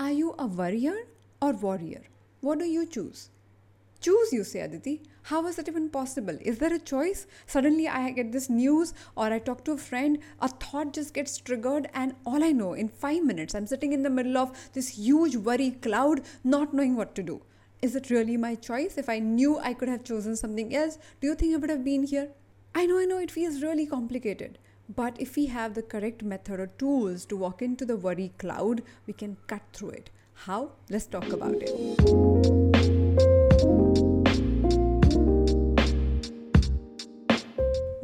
Are you a worrier or warrior? What do you choose? Choose, you say, Aditi. How is that even possible? Is there a choice? Suddenly I get this news, or I talk to a friend, a thought just gets triggered, and all I know, in five minutes, I'm sitting in the middle of this huge worry cloud, not knowing what to do. Is it really my choice? If I knew I could have chosen something else, do you think I would have been here? I know, I know, it feels really complicated. But if we have the correct method or tools to walk into the worry cloud, we can cut through it. How? Let's talk about it.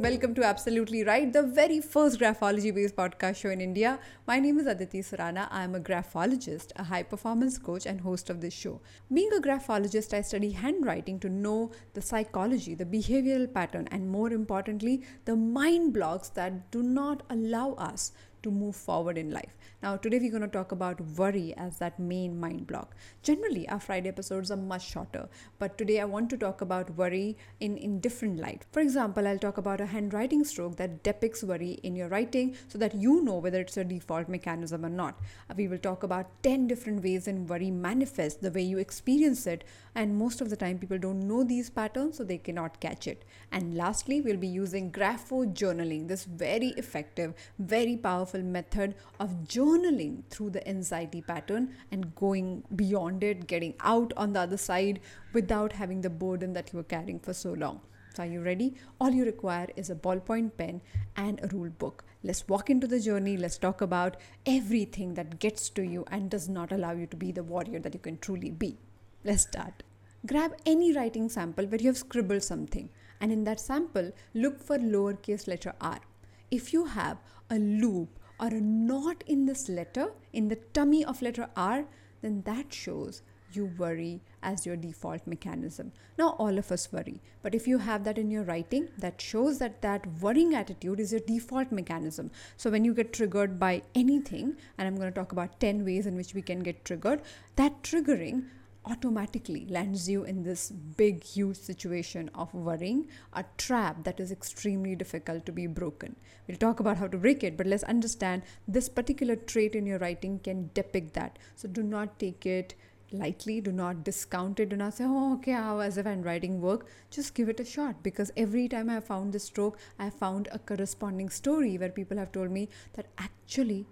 Welcome to Absolutely Right, the very first graphology based podcast show in India. My name is Aditi Surana. I am a graphologist, a high performance coach, and host of this show. Being a graphologist, I study handwriting to know the psychology, the behavioral pattern, and more importantly, the mind blocks that do not allow us to move forward in life. Now, today we're going to talk about worry as that main mind block. Generally, our Friday episodes are much shorter, but today I want to talk about worry in, in different light. For example, I'll talk about a handwriting stroke that depicts worry in your writing so that you know whether it's a default mechanism or not. We will talk about 10 different ways in worry manifests, the way you experience it, and most of the time people don't know these patterns so they cannot catch it. And lastly, we'll be using grapho journaling, this very effective, very powerful method of journaling through the anxiety pattern and going beyond it, getting out on the other side without having the burden that you were carrying for so long. So, are you ready? All you require is a ballpoint pen and a rule book. Let's walk into the journey. Let's talk about everything that gets to you and does not allow you to be the warrior that you can truly be. Let's start. Grab any writing sample where you have scribbled something, and in that sample, look for lowercase letter r. If you have a loop or a knot in this letter, in the tummy of letter R, then that shows you worry as your default mechanism. Now, all of us worry, but if you have that in your writing, that shows that that worrying attitude is your default mechanism. So, when you get triggered by anything, and I'm going to talk about 10 ways in which we can get triggered, that triggering automatically lands you in this big, huge situation of worrying, a trap that is extremely difficult to be broken. We'll talk about how to break it, but let's understand this particular trait in your writing can depict that. So do not take it lightly, do not discount it, do not say, oh, okay, as if I'm writing work. Just give it a shot because every time I found this stroke, I found a corresponding story where people have told me that actually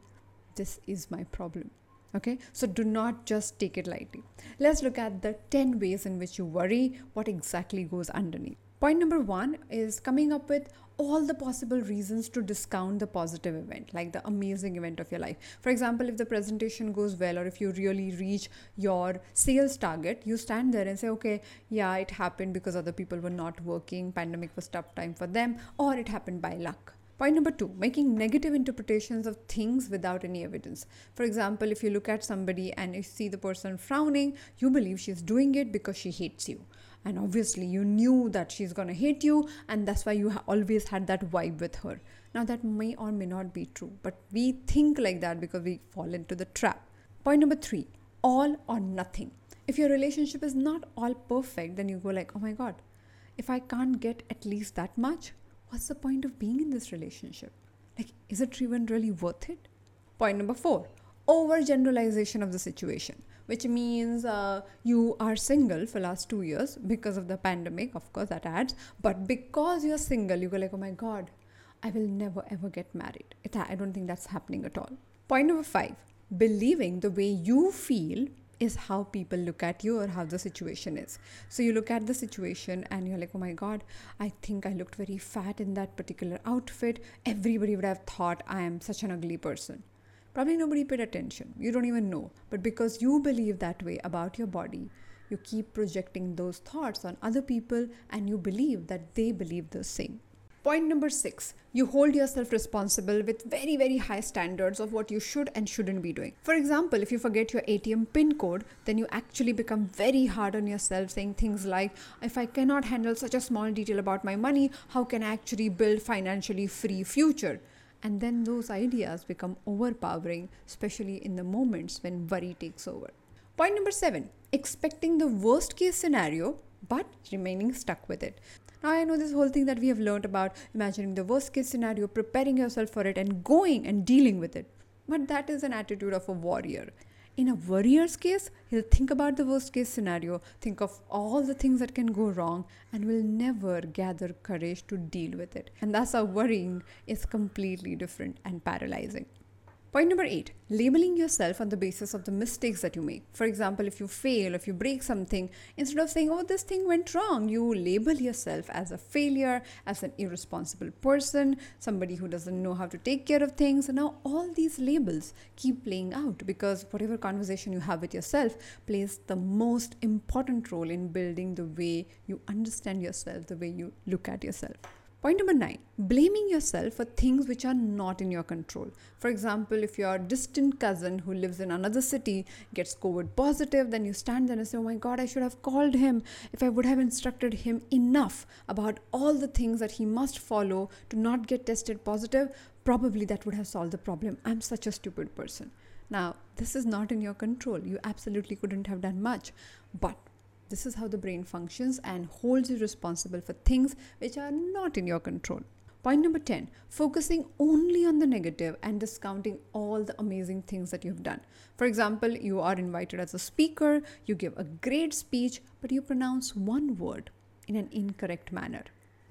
this is my problem okay? So do not just take it lightly. Let's look at the 10 ways in which you worry what exactly goes underneath. Point number 1 is coming up with all the possible reasons to discount the positive event like the amazing event of your life. For example if the presentation goes well or if you really reach your sales target you stand there and say okay yeah it happened because other people were not working pandemic was tough time for them or it happened by luck Point number two, making negative interpretations of things without any evidence. For example, if you look at somebody and you see the person frowning, you believe she's doing it because she hates you. And obviously, you knew that she's to hate you, and that's why you ha- always had that vibe with her. Now, that may or may not be true, but we think like that because we fall into the trap. Point number three, all or nothing. If your relationship is not all perfect, then you go like, oh my god, if I can't get at least that much, what's the point of being in this relationship? Like, is it even really worth it? Point number four overgeneralization of the situation which means uh, you are single for last two years because of the pandemic of course that adds but because you're single you go like oh my god i will never ever get married it, i don't think that's happening at all point number five believing the way you feel is how people look at you or how the situation is. So you look at the situation and you're like, oh my God, I think I looked very fat in that particular outfit. Everybody would have thought I am such an ugly person. Probably nobody paid attention. You don't even know. But because you believe that way about your body, you keep projecting those thoughts on other people and you believe that they believe the same. Point number six, you hold yourself responsible with very, very high standards of what you should and shouldn't be doing. For example, if you forget your ATM PIN code, then you actually become very hard on yourself, saying things like, if I cannot handle such a small detail about my money, how can I actually build financially free future? And then those ideas become overpowering, especially in the moments when worry takes over. Point number seven, expecting the worst case scenario but remaining stuck with it. Now, I know this whole thing that we have learned about imagining the worst case scenario, preparing yourself for it, and going and dealing with it. But that is an attitude of a warrior. In a worrier's case, he'll think about the worst case scenario, think of all the things that can go wrong, and will never gather courage to deal with it. And that's how worrying is completely different and paralyzing. Point number eight labeling yourself on the basis of the mistakes that you make. For example, if you fail, if you break something, instead of saying, oh, this thing went wrong, you label yourself as a failure, as an irresponsible person, somebody who doesn't know how to take care of things. And now all these labels keep playing out because whatever conversation you have with yourself plays the most important role in building the way you understand yourself, the way you look at yourself. Point number nine blaming yourself for things which are not in your control. For example, if your distant cousin who lives in another city gets COVID positive, then you stand there and say, Oh my God, I should have called him. If I would have instructed him enough about all the things that he must follow to not get tested positive, probably that would have solved the problem. I'm such a stupid person. Now, this is not in your control. You absolutely couldn't have done much. But this is how the brain functions and holds you responsible for things which are not in your control. Point number 10 focusing only on the negative and discounting all the amazing things that you've done. For example, you are invited as a speaker, you give a great speech, but you pronounce one word in an incorrect manner.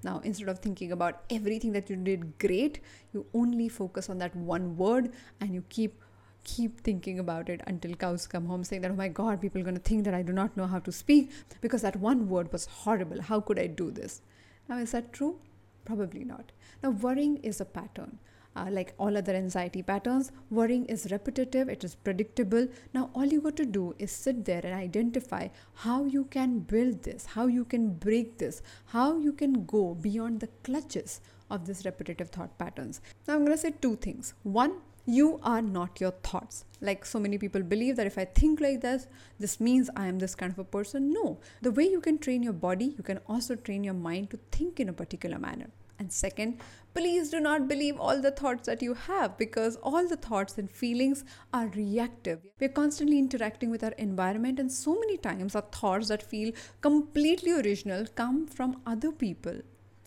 Now, instead of thinking about everything that you did great, you only focus on that one word and you keep keep thinking about it until cows come home saying that oh my god people are going to think that i do not know how to speak because that one word was horrible how could i do this now is that true probably not now worrying is a pattern uh, like all other anxiety patterns, worrying is repetitive, it is predictable. Now, all you got to do is sit there and identify how you can build this, how you can break this, how you can go beyond the clutches of this repetitive thought patterns. Now, I'm going to say two things. One, you are not your thoughts. Like so many people believe that if I think like this, this means I am this kind of a person. No. The way you can train your body, you can also train your mind to think in a particular manner. And second, please do not believe all the thoughts that you have because all the thoughts and feelings are reactive. We're constantly interacting with our environment, and so many times our thoughts that feel completely original come from other people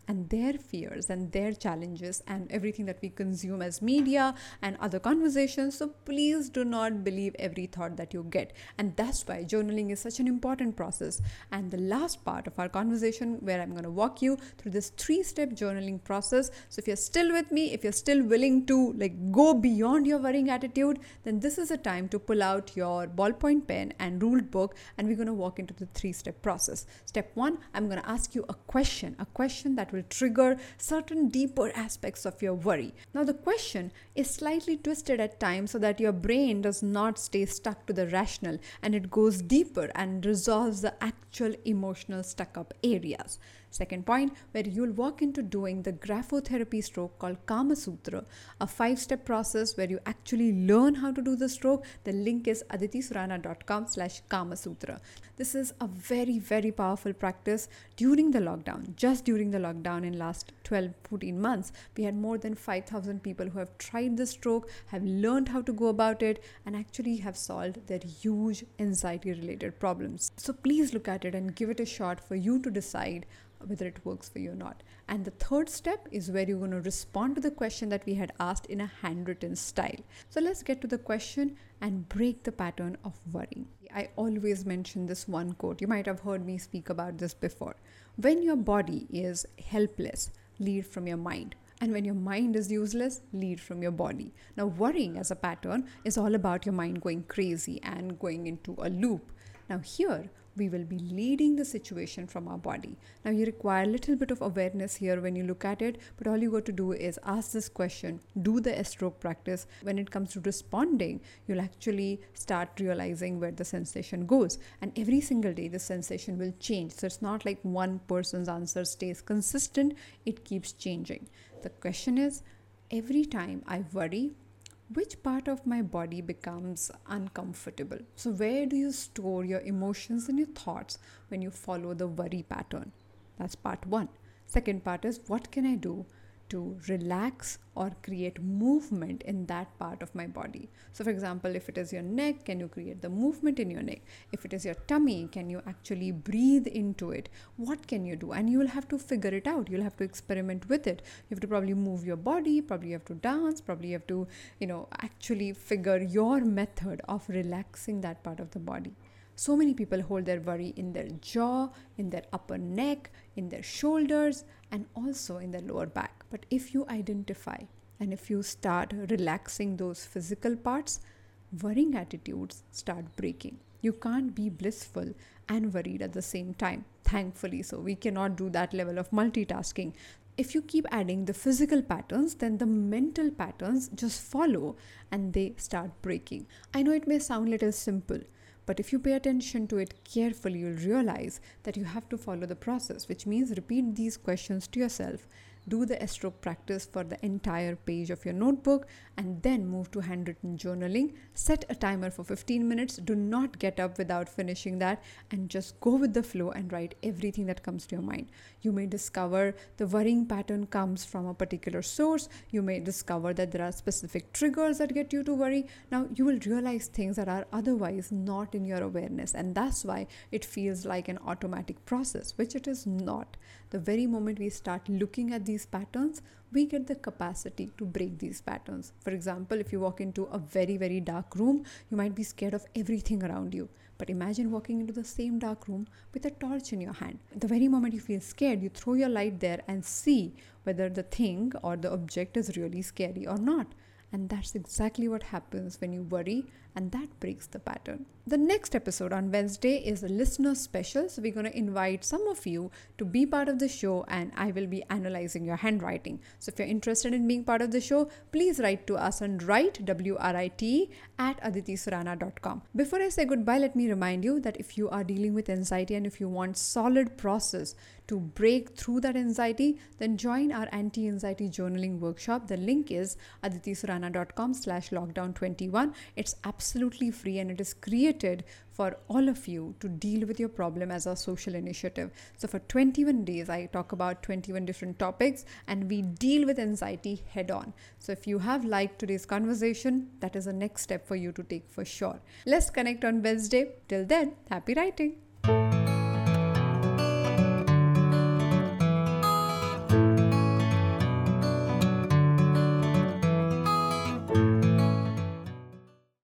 and their fears and their challenges and everything that we consume as media and other conversations. So please do not believe every thought that you get. And that's why journaling is such an important process. And the last part of our conversation, where I'm going to walk you through this three step journaling process. So if you're still with me, if you're still willing to like go beyond your worrying attitude, then this is a time to pull out your ballpoint pen and ruled book and we're going to walk into the three step process. Step one, I'm going to ask you a question, a question that will trigger certain deeper aspects of your worry. Now, the question is slightly twisted at times so that your brain does not stay stuck to the rational and it goes deeper and resolves the actual emotional stuck up areas. Second point, where you'll walk into doing the graphotherapy stroke called Calm Sutra, a five step process where you actually learn how to do the stroke. The link is aditisurana.com slash Calm Sutra. This is a very, very powerful practice during the lockdown. Just during the lockdown in last 12, 14 months, we had more than 5,000 people who have tried the stroke, have learned how to go about it, and actually have solved their huge anxiety related problems. So please look at it and give it a shot for you to decide whether it works for you or not. And the third step is where you're going to respond to the question that we had asked in a handwritten style. So let's get to the question and break the pattern of worrying. I always mention this one quote. You might have heard me speak about this before. When your body is helpless, lead from your mind. And when your mind is useless, lead from your body. Now, worrying as a pattern is all about your mind going crazy and going into a loop. Now, here, we will be leading the situation from our body. Now, you require a little bit of awareness here when you look at it, but all you got to do is ask this question, do the stroke practice. When it comes to responding, you'll actually start realizing where the sensation goes. And every single day, the sensation will change. So, it's not like one person's answer stays consistent, it keeps changing. The question is, every time I worry, which part of my body becomes uncomfortable. So, where do you store your emotions and your thoughts when you follow the worry pattern? That's part one. Second part is what can I do to relax or create movement in that part of my body. So, for example, if it is your neck, can you create the movement in your neck? If it is your tummy, can you actually breathe into it? What can you do? And you will have to figure it out. You'll have to experiment with it. You have to probably move your body, probably you have to dance, probably you have to, you know, actually figure your method of relaxing that part of the body. So many people hold their worry in their jaw, in their upper neck, in their shoulders, and also in the lower back. But if you identify and if you start relaxing those physical parts, worrying attitudes start breaking. You can't be blissful and worried at the same time. Thankfully, so we cannot do that level of multitasking. If you keep adding the physical patterns, then the mental patterns just follow and they start breaking. I know it may sound little simple, but if you pay attention to it carefully, you'll realize that you have to follow the process, which means repeat these questions to yourself do the stroke practice for the entire page of your notebook and then move to handwritten journaling. Set a timer for 15 minutes. Do not get up without finishing that and just go with the flow and write everything that comes to your mind. You may discover the worrying pattern comes from a particular source. You may discover that there are specific triggers that get you to worry. Now, you will realize things that are otherwise not in your awareness, and that's why it feels like an automatic process, which it is not. The very moment we start looking at these these patterns, we get the capacity to break these patterns. For example, if you walk into a very, very dark room, you might be scared of everything around you. But imagine walking into the same dark room with a torch in your hand. The very moment you feel scared, you throw your light there and see whether the thing or the object is really scary or not. And that's exactly what happens when you worry, and that breaks the pattern. The next episode on Wednesday is a listener special. So, we're going to invite some of you to be part of the show, and I will be analyzing your handwriting. So, if you're interested in being part of the show, please write to us on write, W R I T, at aditisurana.com. Before I say goodbye, let me remind you that if you are dealing with anxiety and if you want solid process to break through that anxiety, then join our anti-anxiety journaling workshop. The link is aditisurana.com slash lockdown21. It's absolutely free and it is created for all of you to deal with your problem as a social initiative. So for 21 days, I talk about 21 different topics and we deal with anxiety head on. So if you have liked today's conversation, that is the next step for you to take for sure. Let's connect on Wednesday. Till then, happy writing.